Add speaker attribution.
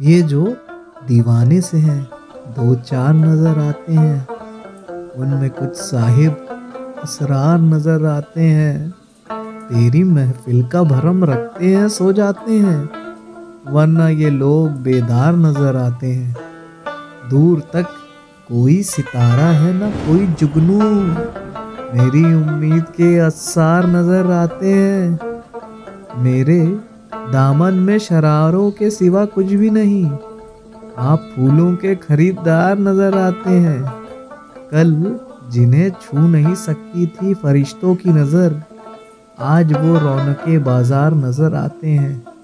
Speaker 1: ये जो दीवाने से हैं, दो चार नज़र आते हैं। उनमें कुछ साहिब असरार नज़र आते हैं। तेरी महफिल का भरम रखते हैं, सो जाते हैं। वरना ये लोग बेदार नज़र आते हैं। दूर तक कोई सितारा है ना कोई जुगनू। मेरी उम्मीद के असार नज़र आते हैं। मेरे दामन में शरारों के सिवा कुछ भी नहीं। आप फूलों के खरीदार नज़र आते हैं। कल जिन्हें छू नहीं सकती थी फरिश्तों की नज़र, आज वो रौनक बाज़ार नज़र आते हैं।